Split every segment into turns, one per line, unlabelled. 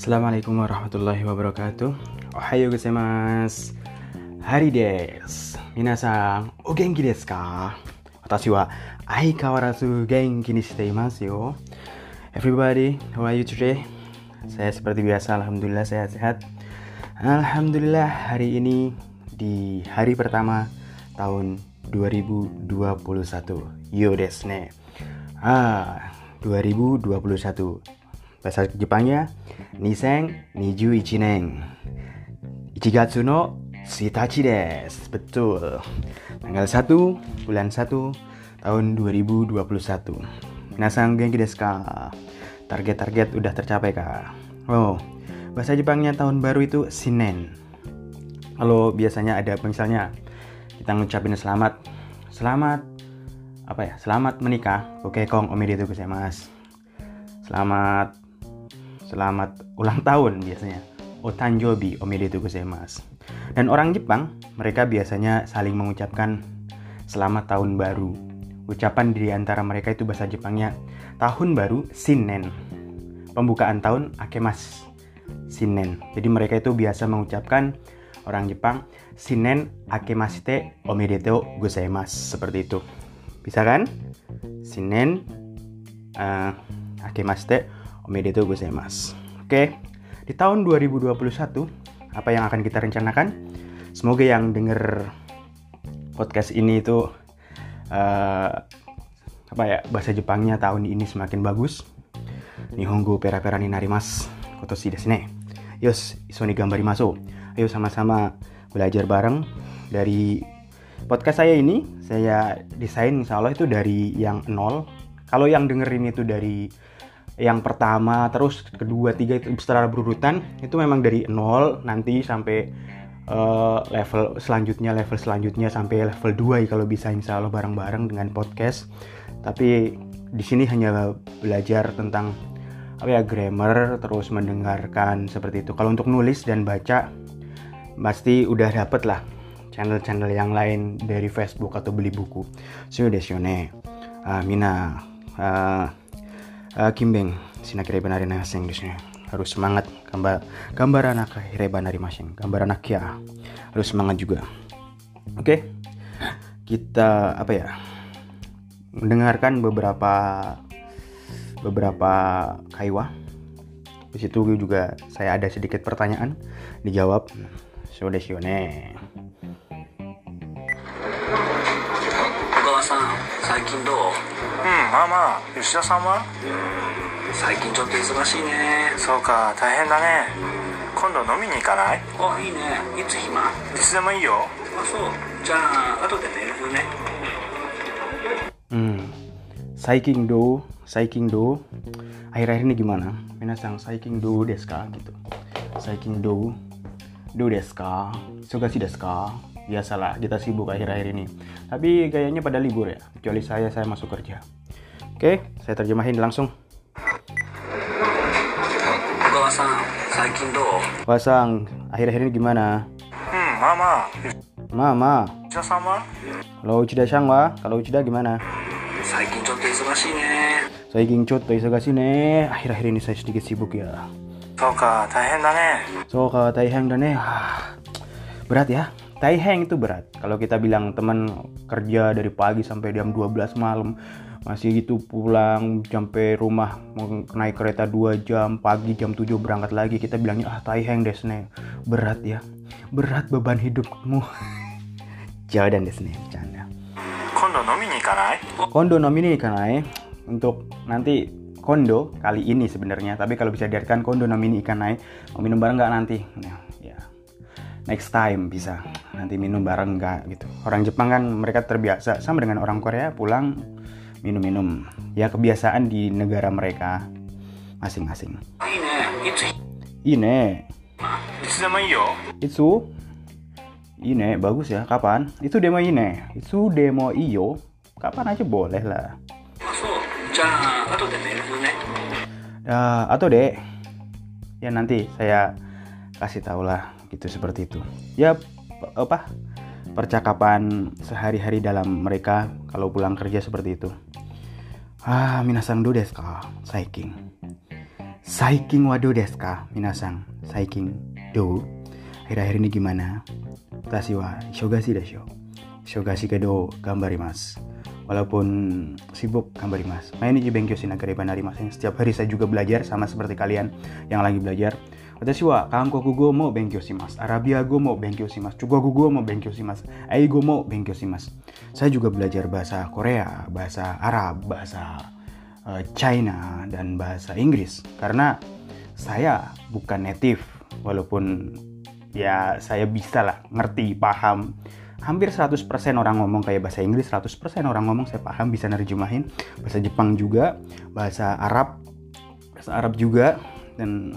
Assalamualaikum warahmatullahi wabarakatuh. Ohayo gozaimasu. Hari desu. Minasan, o genki desu ka? Watashi wa aikawarazu genki ni shite imasu yo. Everybody, how are you today? Saya seperti biasa, alhamdulillah sehat-sehat. Alhamdulillah hari ini di hari pertama tahun 2021. Yo desu ne. Ah, 2021. Bahasa Jepangnya Niseng Niju Ichineng Ichigatsu no Shitachi desu Betul Tanggal 1 bulan 1 tahun 2021 Minasang genki desu ka? Target-target udah tercapai kah? Oh, bahasa Jepangnya tahun baru itu Shinen Kalau biasanya ada misalnya kita ngucapin selamat Selamat apa ya? Selamat menikah. Oke, kong omedetou gozaimasu. Selamat selamat ulang tahun biasanya. Otanjobi omedetou gozaimasu. Dan orang Jepang, mereka biasanya saling mengucapkan selamat tahun baru. Ucapan di antara mereka itu bahasa Jepangnya tahun baru Shinnen. Pembukaan tahun Akemas Shinnen. Jadi mereka itu biasa mengucapkan orang Jepang Shinnen Akemashite omedetou gozaimasu seperti itu. Bisa kan? Shinnen uh, Akemashite omedetou gozaimasu. Oke, di tahun 2021 apa yang akan kita rencanakan? Semoga yang denger podcast ini itu uh, apa ya bahasa Jepangnya tahun ini semakin bagus. Nihongo pera-pera ni narimasu. Kotoshi desu ne. Yos, iso ni gambarimasu. Ayo sama-sama belajar bareng dari podcast saya ini. Saya desain insya Allah itu dari yang nol. Kalau yang dengerin itu dari yang pertama terus kedua tiga itu secara berurutan itu memang dari nol nanti sampai uh, level selanjutnya level selanjutnya sampai level 2 kalau bisa insya Allah bareng-bareng dengan podcast. Tapi di sini hanya belajar tentang apa ya grammar terus mendengarkan seperti itu. Kalau untuk nulis dan baca pasti udah dapet lah channel-channel yang lain dari Facebook atau beli buku. So desu ne uh, mina uh, uh, Kimbeng sinakire benari naseng desu harus semangat gambar gambar anak hireba nari masing. Gambar anak ya harus semangat juga. Oke okay? kita apa ya mendengarkan beberapa beberapa kaiwa di situ juga saya ada sedikit pertanyaan dijawab. So desu
最近どう？
うん。まあまあ吉田さんは？
最近ちょっと忙しいね。
そうか大変だね。今度飲みに行かない？
あいいね。いつ暇？
いつでもいいよ。
あそう。じゃあ後でね。うん。最近ど
う？最近どう？akhir-akhir ini gimana? Mina sang biasalah kita sibuk akhir-akhir ini tapi kayaknya pada libur ya kecuali saya saya masuk kerja oke saya terjemahin langsung Pasang akhir-akhir ini gimana?
Hmm,
mama.
Mama. sama?
Kalau Uchida siang wa, kalau Uchida gimana?
Saikin ingin isogashi ne.
Saikin cotto isogashi ne. Akhir-akhir ini saya sedikit sibuk ya.
Soka, taihen da
ne. Soka, taihen da ne. Ah, berat ya. Taiheng itu berat. Kalau kita bilang teman kerja dari pagi sampai jam 12 malam, masih gitu pulang sampai rumah naik kereta 2 jam, pagi jam 7 berangkat lagi, kita bilangnya ah Taiheng desne. Berat ya. Berat beban hidupmu. jawaban desne,
canda. Kondo nomini kanai.
Kondo nomini kanai untuk nanti kondo kali ini sebenarnya tapi kalau bisa diartikan kondo nomini ikan naik minum bareng nggak nanti nah, next time bisa. Nanti minum bareng nggak gitu. Orang Jepang kan mereka terbiasa sama dengan orang Korea pulang minum-minum. Ya kebiasaan di negara mereka masing-masing. Ini itu. Ini bagus ya. Kapan? Itu demo ini itu demo iyo. Kapan aja boleh lah.
Atau deh ah,
ya nanti saya kasih tahu lah gitu seperti itu ya apa percakapan sehari-hari dalam mereka kalau pulang kerja seperti itu ah minasang do desu ka saiking Saiking wado desu ka? Minasang, saiking do. Akhir-akhir ini gimana? Watashi wa ishogashi desho. Ishogashi kedo gambarimasu. Walaupun sibuk gambarimasu. Mainichi benkyou shinakare banarimasen. Setiap hari saya juga belajar sama seperti kalian yang lagi belajar. Watashi wa Kankoku go mo benkyou shimasu. Arabia go mo benkyou shimasu. Chugoku go mo benkyou shimasu. Aigo mo benkyou shimasu. Saya juga belajar bahasa Korea, bahasa Arab, bahasa eh, China dan bahasa Inggris karena saya bukan native walaupun ya saya bisa lah ngerti paham hampir 100% orang ngomong kayak bahasa Inggris 100% orang ngomong saya paham bisa nerjemahin bahasa Jepang juga bahasa Arab bahasa Arab juga dan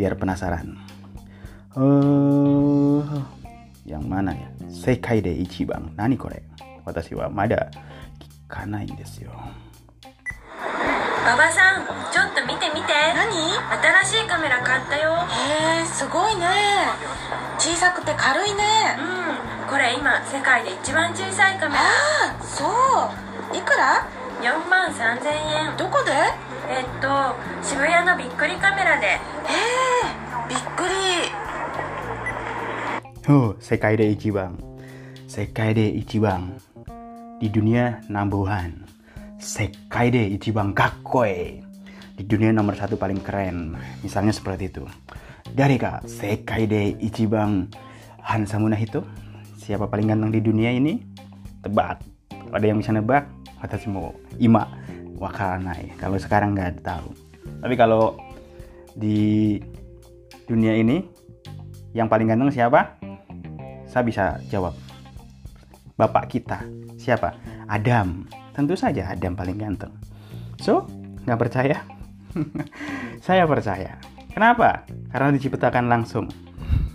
biar penasaran eh yang mana ya sekai de ichiban nani kore watashi wa mada kikanai desu yo
馬場さんちょっと見て見て
何
新しいカメラ買ったよ
へえすごいね小さくて軽いね
うんこれ今世界で一番小さいカメラ
ああそういくら
4万3000円
どこで
えっと渋谷のびっくりカメラで
へえびっくり
Oh, Sekai de Ichiban. Sekai de Ichiban. Di dunia number one. Sekai de Ichiban Gakkoi. Di dunia nomor satu paling keren. Misalnya seperti itu. Dari kak, Sekai de Ichiban Hansamuna itu. Siapa paling ganteng di dunia ini? Tebak. Ada yang bisa nebak? Watashi mo ima wakaranai. Kalau sekarang nggak tahu. Tapi kalau di dunia ini yang paling ganteng siapa? Saya bisa jawab. Bapak kita. Siapa? Adam. Tentu saja Adam paling ganteng. So, nggak percaya? Saya percaya. Kenapa? Karena diciptakan langsung.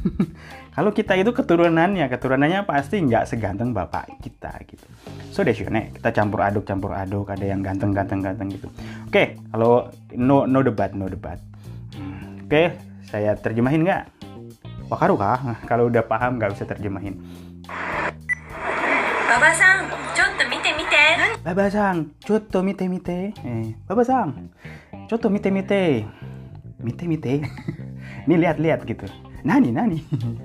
Kalau kita itu keturunannya, keturunannya pasti nggak seganteng bapak kita gitu. So desyone, kita campur aduk, campur aduk, ada yang ganteng, ganteng, ganteng gitu. Oke, okay, kalau no no debat, no debat. Oke, okay, saya terjemahin nggak? Wakaru kah? Kalau udah paham nggak bisa terjemahin.
Bapak sang, coto mite mite.
Bapak sang, coto mite mite. Eh, Bapak sang, coto mite mite. Mite mite. Ini lihat lihat gitu Nani nani.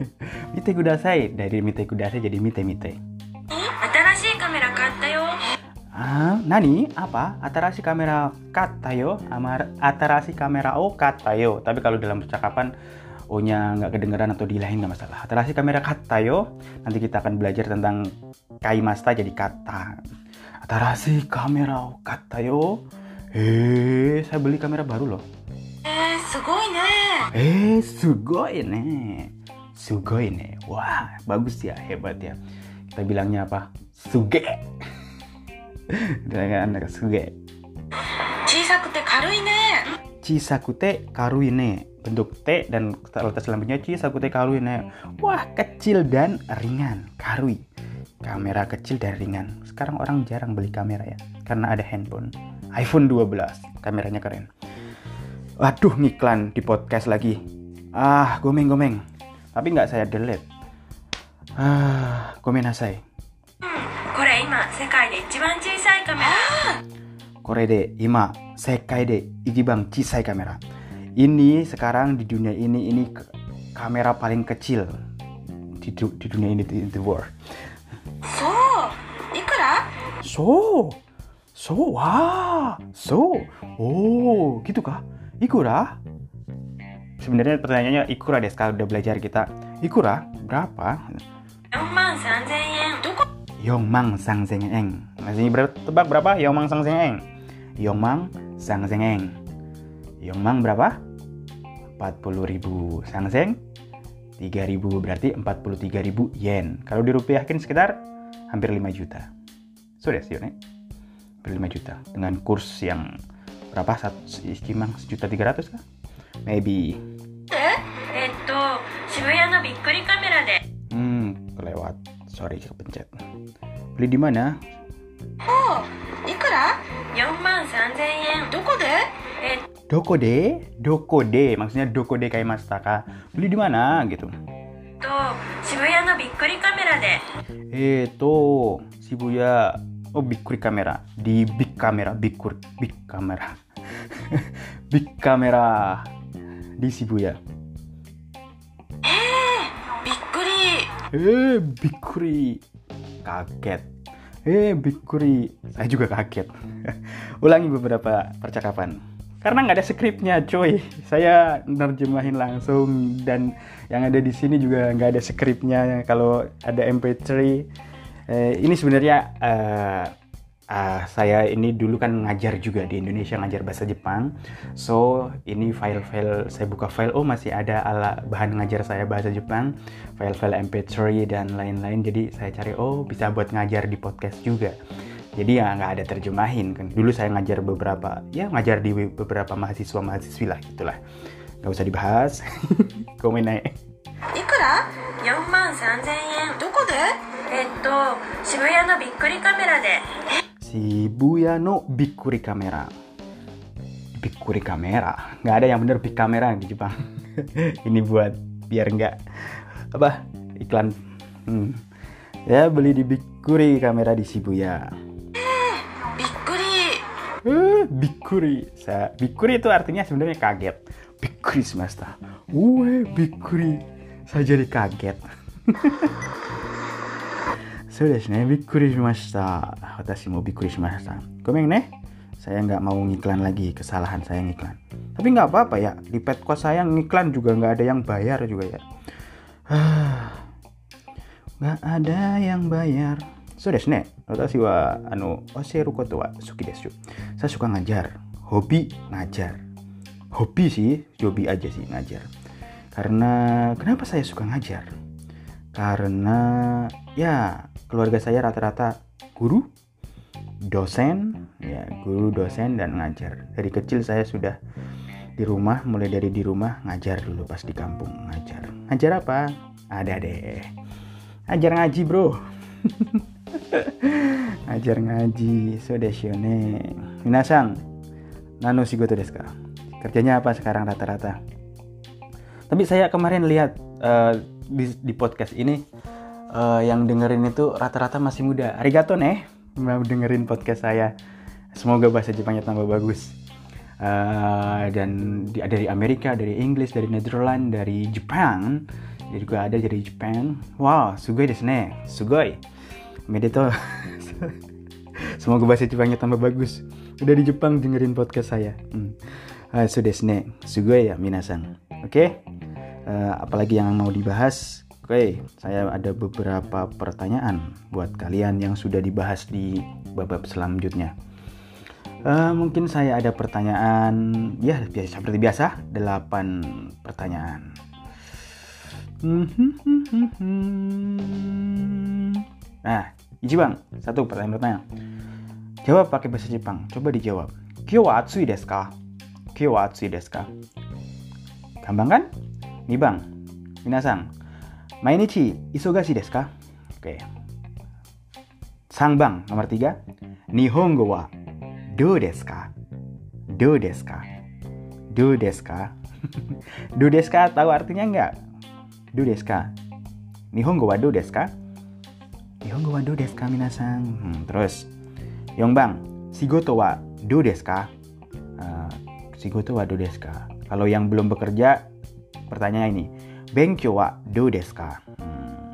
mite kudasai dari mite kudasai jadi mite mite.
新しいカメラ買ったよ
Ah, nani? Apa? Atarasi kamera katayo, amar atarasi kamera o katayo. Tapi kalau dalam percakapan O-nya nggak kedengeran atau dilahin nggak masalah. Atarasi kamera katayo. Nanti kita akan belajar tentang kaimasta jadi kata. Atarasi kamera o katayo. Eh, saya beli kamera baru loh.
えー、すごいね
Eh, sugoi ne. Sugoi ne. Wah, bagus ya, hebat ya. Kita bilangnya apa? Suge. Dengan suge.
小さくて軽いね
Chisakute karuine. Bentuk T dan letak selanjutnya Chisakute karuine. Wah, kecil dan ringan. Karui. Kamera kecil dan ringan. Sekarang orang jarang beli kamera ya. Karena ada handphone. iPhone 12. Kameranya keren. Waduh ngiklan di podcast lagi. Ah, gomeng gomeng. Tapi nggak saya delete. Ah,
gomen nasai.
Korea de ima sekai de ichiban cisai kamera. Ini sekarang di dunia ini ini kamera paling kecil di, du di dunia ini di the world.
So, ikura?
So, so, wah, so, oh, gitu kah? Ikura? Sebenarnya pertanyaannya Ikura deh sekarang udah belajar kita. Ikura berapa?
Yongmang sangzengeng.
Yongmang maksudnya Masih bertebak berapa? Yongmang sangzengeng. Yongmang eng. Yongmang berapa? 40 ribu 40.000. 3 ribu berarti 43 ribu yen. Kalau dirupiahkan sekitar hampir 5 juta. Sudah, sih, eh? sih, Hampir 5 juta dengan kurs yang berapa? Satu Istimewa sejuta tiga ratus kah? Maybe.
Eh, eh Shibuya no bikuri kamera de.
Hmm kelewat. Sorry kepencet. Beli di mana?
Oh ikura yomang
sanzen yen doko
de? Eh,
doko de? Doko de. Maksudnya doko de kai mastaka beli di mana? Gitu.
Shibuya no bikuri kamera de. Eh
to Shibuya oh big quick kamera di big kamera big quick big kamera big kamera di Shibuya
eh bikuri
eh bikuri kaget. Eh bikuri saya juga kaget. Ulangi beberapa percakapan. Karena nggak ada skripnya coy. Saya nerjemahin langsung dan yang ada di sini juga nggak ada skripnya. Kalau ada mp3 eh, ini sebenarnya eh, ah, saya ini dulu kan ngajar juga di Indonesia ngajar bahasa Jepang so ini file-file saya buka file oh masih ada ala bahan ngajar saya bahasa Jepang file-file mp3 dan lain-lain jadi saya cari oh bisa buat ngajar di podcast juga jadi ya nggak ada terjemahin kan dulu saya ngajar beberapa ya ngajar di beberapa mahasiswa mahasiswi lah gitulah nggak usah dibahas komen naik
いくら
4万3000円
どこで
えっと渋谷のびっくりカメラで
Shibuya no Bikkuri Kamera Bikkuri Kamera nggak ada yang bener big kamera di Jepang ini buat biar nggak apa iklan hmm. ya beli di Bikkuri Kamera di Shibuya
びっくり
Eh, bikkuri. Sa bikkuri itu artinya sebenarnya kaget. Bikkuri semesta. Weh, bikkuri. Saya jadi kaget. Sudah nih, bikkuri shimashita. Watashi mo bikkuri shimashita. Komen nih. Saya nggak mau ngiklan lagi, kesalahan saya ngiklan. Tapi nggak apa-apa ya, di Petcos saya ngiklan juga nggak ada yang bayar juga ya. Nggak ada yang bayar. そうですね。私は、あの、教えることは好きですよ。Saya suka ngajar. Hobi ngajar. Hobi sih, hobi aja sih ngajar. Karena, kenapa saya suka ngajar? Karena, ya, keluarga saya rata-rata guru, dosen, ya, guru, dosen, dan ngajar. Dari kecil saya sudah di rumah, mulai dari di rumah, ngajar dulu pas di kampung, ngajar. Ngajar apa? Ada deh. Ngajar ngaji bro. Ajar ngaji, so desu yo ne. Minasang, nano shigoto desu ka? Kerjanya apa sekarang rata-rata? Tapi saya kemarin lihat eh, di, di podcast ini eh, yang dengerin itu rata-rata masih muda. Arigato nih mau dengerin podcast saya. Semoga bahasa Jepangnya tambah bagus. Eh, dan di, dari Amerika, dari Inggris, dari Netherlands, dari Jepang, juga ada dari Jepang. Wow, sugoi desu ne. Sugoi. Medeto. Semoga bahasa Jepangnya tambah bagus. Udah di Jepang dengerin podcast saya. Hmm. Ah, so desu ne. Sugoi ya minasan. Oke. Eh, apalagi yang mau dibahas? Oke, saya ada beberapa pertanyaan buat kalian yang sudah dibahas di babak selanjutnya. Eh, mungkin saya ada pertanyaan, ya biasa seperti biasa, 8 pertanyaan. Nah, Ichiban, satu pertanyaan pertanyaan. Jawab pakai bahasa Jepang. Coba dijawab. Kyo wa atsui desu ka? Kyo wa atsui desu ka? Gampang kan? Nih bang, minasan. Mainichi isogashi desu ka? Oke. Sang bang, nomor tiga. Nihongo wa do desu ka? Tahu artinya enggak? Do desu ka? Nihongo wa do desu ka? Nihongo wa do desu ka minasan? Hmm, terus. Yongbang, shigoto wa do desu ka? Uh, shigoto wa do desu ka? Kalau yang belum bekerja, pertanyaan ini. Benkyo wa do desu ka? Hmm.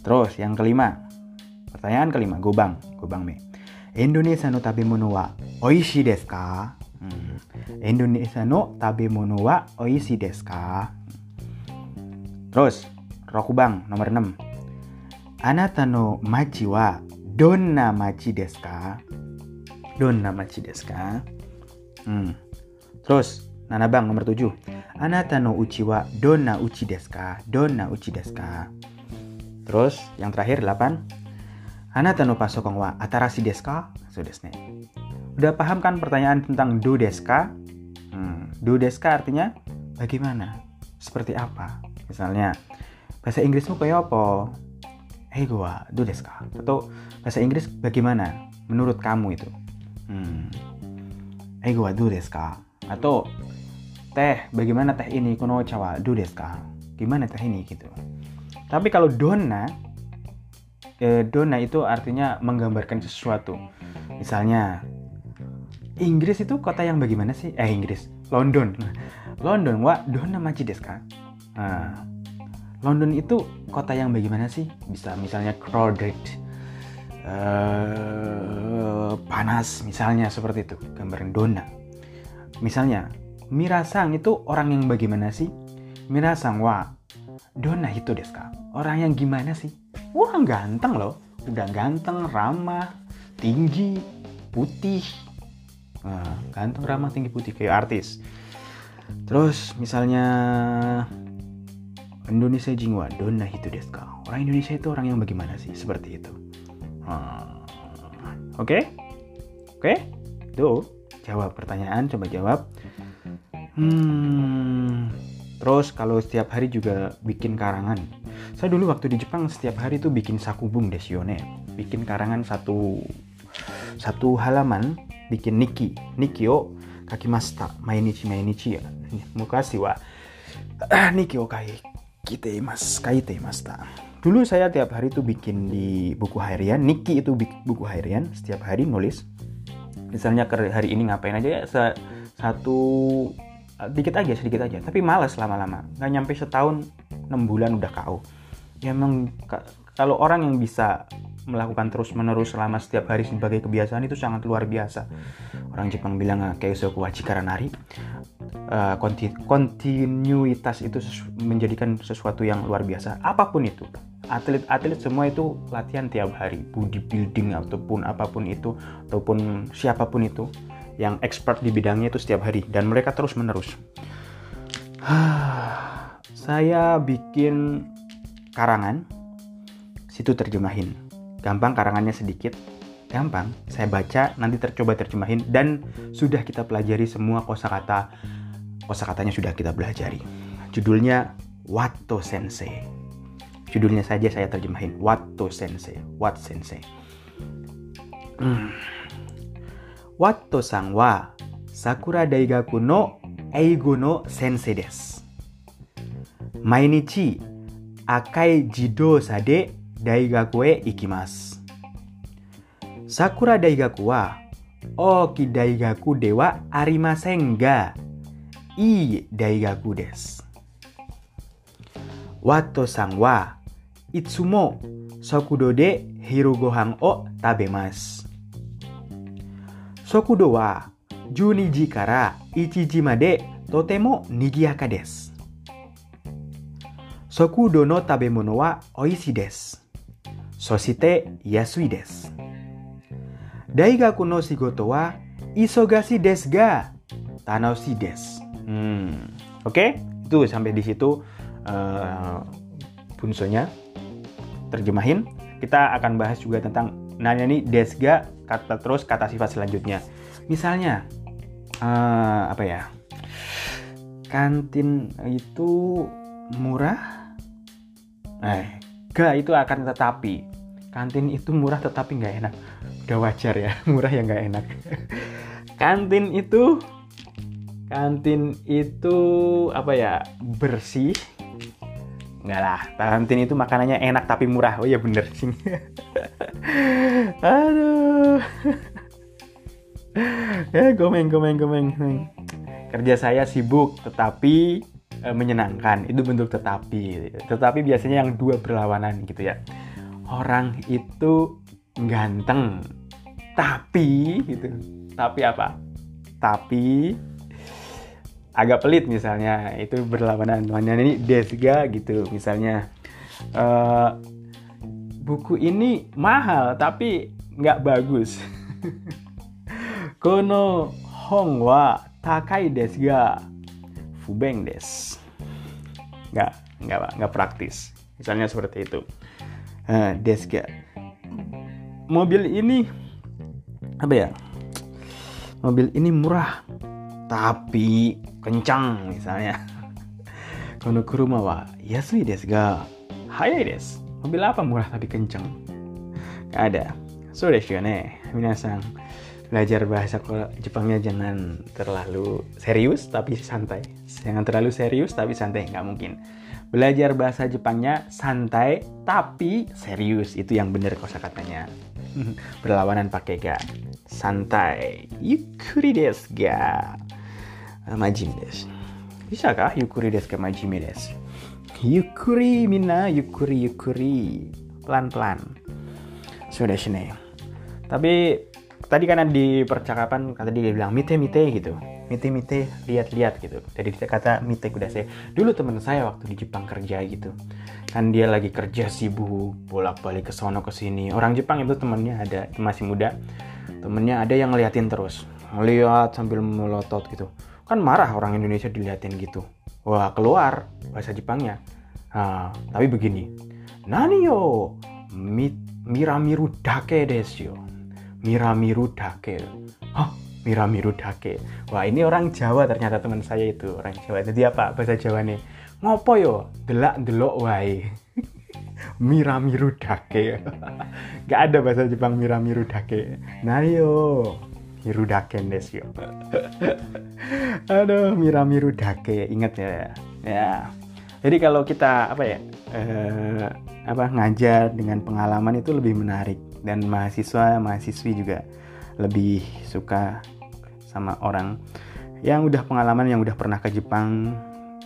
Terus yang kelima. Pertanyaan kelima, Gobang, Gobang me. Indonesia no tabemono wa oishi desu ka? Hmm. Indonesia no tabemono wa oishi desu ka? Terus, Rokubang nomor 6. Anata no machi wa donna machi desu ka? Donna machi desu ka? Hmm. Terus, Nanabang nomor 7. Anata no uchi wa donna uchi desu ka? Donna uchi desu ka? Terus, yang terakhir 8. Anata no pasokon wa atarashi desu ka? So desu ne. Udah paham kan pertanyaan tentang do desu ka? Hmm. Do desu ka artinya bagaimana seperti apa misalnya bahasa Inggrismu kayak apa Hei gua, do desu ka? Atau bahasa Inggris bagaimana menurut kamu itu? Hmm. Hei gua, do desu ka? Atau teh bagaimana teh ini kuno cawa do desu ka? Gimana teh ini gitu. Tapi kalau dona eh, dona itu artinya menggambarkan sesuatu. Misalnya Inggris itu kota yang bagaimana sih? Eh Inggris, London. London wa dona maji desu ka? Nah, London itu kota yang bagaimana sih? Bisa misalnya crowded, uh, panas misalnya seperti itu, gambaran dona. Misalnya, Mirasang itu orang yang bagaimana sih? Mirasang wa dona itu ka? Orang yang gimana sih? Wah ganteng loh, udah ganteng, ramah, tinggi, putih. Nah, ganteng, ramah, tinggi, putih kayak artis. Terus misalnya Indonesia jingwa dona itu ka? Orang Indonesia itu orang yang bagaimana sih? Seperti itu. Hmm. Oke? Oke? Tuh, jawab pertanyaan, coba jawab. Hmm. Terus kalau setiap hari juga bikin karangan. Saya dulu waktu di Jepang setiap hari tuh bikin sakubung desione. Bikin karangan satu satu halaman bikin niki. Niki o kakimasta. Mainichi mainichi ya. Mukasi wa niki o kai kita mas kaite masta. Dulu saya tiap hari tuh bikin di buku harian. Niki itu buku harian setiap hari nulis. Misalnya hari ini ngapain aja ya satu dikit aja sedikit aja. Tapi malas lama-lama. Nggak nyampe setahun 6 bulan udah kau. Ya emang ka- kalau orang yang bisa melakukan terus-menerus selama setiap hari sebagai kebiasaan itu sangat luar biasa. Orang Jepang bilang "Ah, keisoku wachikaranari. Uh, konti- kontinuitas itu menjadikan sesuatu yang luar biasa. Apa pun itu. Atlet-atlet semua itu latihan tiap hari, bodybuilding ataupun apa pun itu, ataupun siapa pun itu yang expert di bidangnya itu setiap hari dan mereka terus menerus. Saya bikin karangan, situ terjemahin. Gampang karangannya sedikit, gampang. Saya baca, nanti tercoba terjemahin dan sudah kita pelajari semua kosakata. Kosakatanya sudah kita pelajari. Judulnya Watto Sensei. Judulnya saja saya terjemahin Watto Sensei. What Sensei. Hmm. Watto sang wa Sakura Daigaku no Eigo no Sensei desu. Mainichi akai jidosa de daigaku e ikimasu. Sakura Daigaku wa Oki Daigaku de wa arimasen ga ii daigaku desu. Watto san wa itsumo sokudo de hirugohan o tabemasu. Sokudo wa Juniji kara Ichiji made totemo nigiyaka desu. Sokudo no tabemono wa oishi desu. Sosite yasui desu. Daigaku no shigoto wa isogashi desu ga tanoshi desu. Hmm. Oke, okay? itu sampai di situ uh, terjemahin. Kita akan bahas juga tentang nanya nih desga kata terus kata sifat selanjutnya. Misalnya uh, apa ya? Kantin itu murah? Eh, ga itu akan tetapi. Kantin itu murah tetapi nggak enak. Udah wajar ya, murah ya nggak enak. kantin itu kantin itu apa ya bersih Enggak lah, kantin itu makanannya enak tapi murah. Oh iya bener sih. Aduh. ya gomeng gomeng gomeng. Kerja saya sibuk tetapi e, menyenangkan. Itu bentuk tetapi. Tetapi biasanya yang dua berlawanan gitu ya. Orang itu ganteng tapi gitu. Tapi apa? Tapi agak pelit misalnya itu berlawanan temannya ini desga gitu misalnya uh, buku ini mahal tapi nggak bagus. Kono hong wa takai desga fubeng des nggak nggak nggak praktis. Misalnya seperti itu. Uh, desga mobil ini apa ya? Mobil ini murah tapi kencang misalnya. Kono kuruma wa yasui desu ga? Hayai desu. Mobil apa murah tapi kenceng? Gak ada. So desu yo ne. Minasan belajar bahasa Jepangnya jangan terlalu serius tapi santai. Jangan terlalu serius tapi santai nggak mungkin. Belajar bahasa Jepangnya santai tapi serius itu yang benar kosakatanya. Berlawanan pakai ga. Santai. Yukuri desu ga. Majim desu. Bisa kah yukuri desu ga majime desu? Yukuri mina yukuri yukuri. Pelan-pelan. Sudah sini. Tapi tadi kan di percakapan kata dia bilang mite mite gitu. Mite mite lihat lihat gitu. Jadi kata mite kuda saya. Dulu teman saya waktu di Jepang kerja gitu. Kan dia lagi kerja sibuk bolak balik ke sono ke sini. Orang Jepang itu temannya ada masih muda. Temennya ada yang ngeliatin terus. Ngeliat sambil melotot gitu. Kan marah orang Indonesia diliatin gitu. Wah keluar bahasa Jepangnya. Nah, tapi begini. Nani yo mit miramiru dake desu yo miramiru dake. Hah? Miramiru dake. Wah ini orang Jawa ternyata teman saya itu orang Jawa. Jadi apa bahasa Jawa nih ngopo yo? Delak delok wae. Miramiru dake. Gak ada bahasa Jepang miramiru dake. Nani yo. Miru dake yo. Aduh miramiru dake. Ingat ya. Ya. Jadi kalau kita apa ya eh, apa ngajar dengan pengalaman itu lebih menarik dan mahasiswa mahasiswi juga lebih suka sama orang yang udah pengalaman yang udah pernah ke Jepang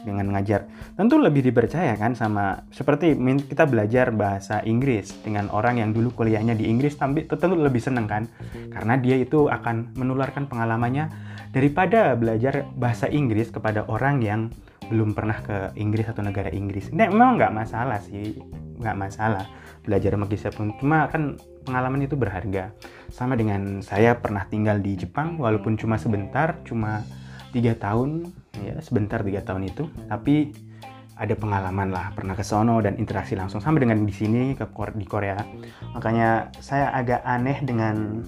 dengan ngajar tentu lebih dipercaya kan sama seperti kita belajar bahasa Inggris dengan orang yang dulu kuliahnya di Inggris tapi tentu lebih seneng kan karena dia itu akan menularkan pengalamannya daripada belajar bahasa Inggris kepada orang yang belum pernah ke Inggris atau negara Inggris. Nah, memang nggak masalah sih, nggak masalah belajar sama pun. Cuma kan pengalaman itu berharga. Sama dengan saya pernah tinggal di Jepang, walaupun cuma sebentar, cuma tiga tahun, ya sebentar tiga tahun itu, tapi ada pengalaman lah, pernah ke sono dan interaksi langsung sama dengan di sini ke di Korea. Makanya saya agak aneh dengan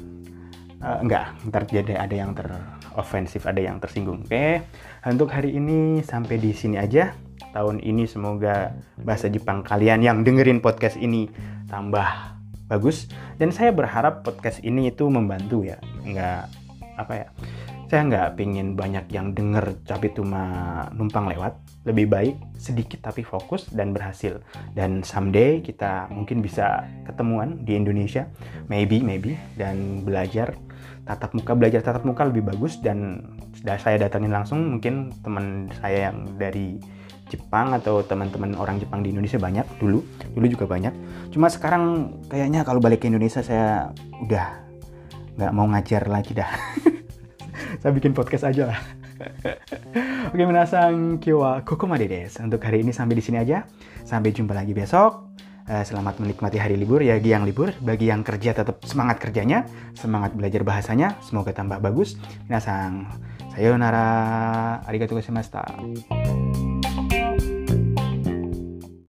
uh, enggak, ntar jadi ada yang ter ofensif, ada yang tersinggung. Oke, untuk hari ini sampai di sini aja. Tahun ini semoga bahasa Jepang kalian yang dengerin podcast ini tambah bagus. Dan saya berharap podcast ini itu membantu ya, nggak apa ya. Saya nggak pingin banyak yang denger tapi cuma numpang lewat. Lebih baik sedikit tapi fokus dan berhasil. Dan someday kita mungkin bisa ketemuan di Indonesia, maybe maybe dan belajar tatap muka belajar tatap muka lebih bagus dan saya datangin langsung mungkin teman saya yang dari Jepang atau teman-teman orang Jepang di Indonesia banyak dulu dulu juga banyak cuma sekarang kayaknya kalau balik ke Indonesia saya udah nggak mau ngajar lagi dah saya bikin podcast aja lah Oke, minasang kiwa kokomade desu. Untuk hari ini sampai di sini aja. Sampai jumpa lagi besok. Eh, selamat menikmati hari libur ya bagi yang libur, bagi yang kerja tetap semangat kerjanya, semangat belajar bahasanya, semoga tambah bagus. Minasang, sayonara, arigatou gozaimashita.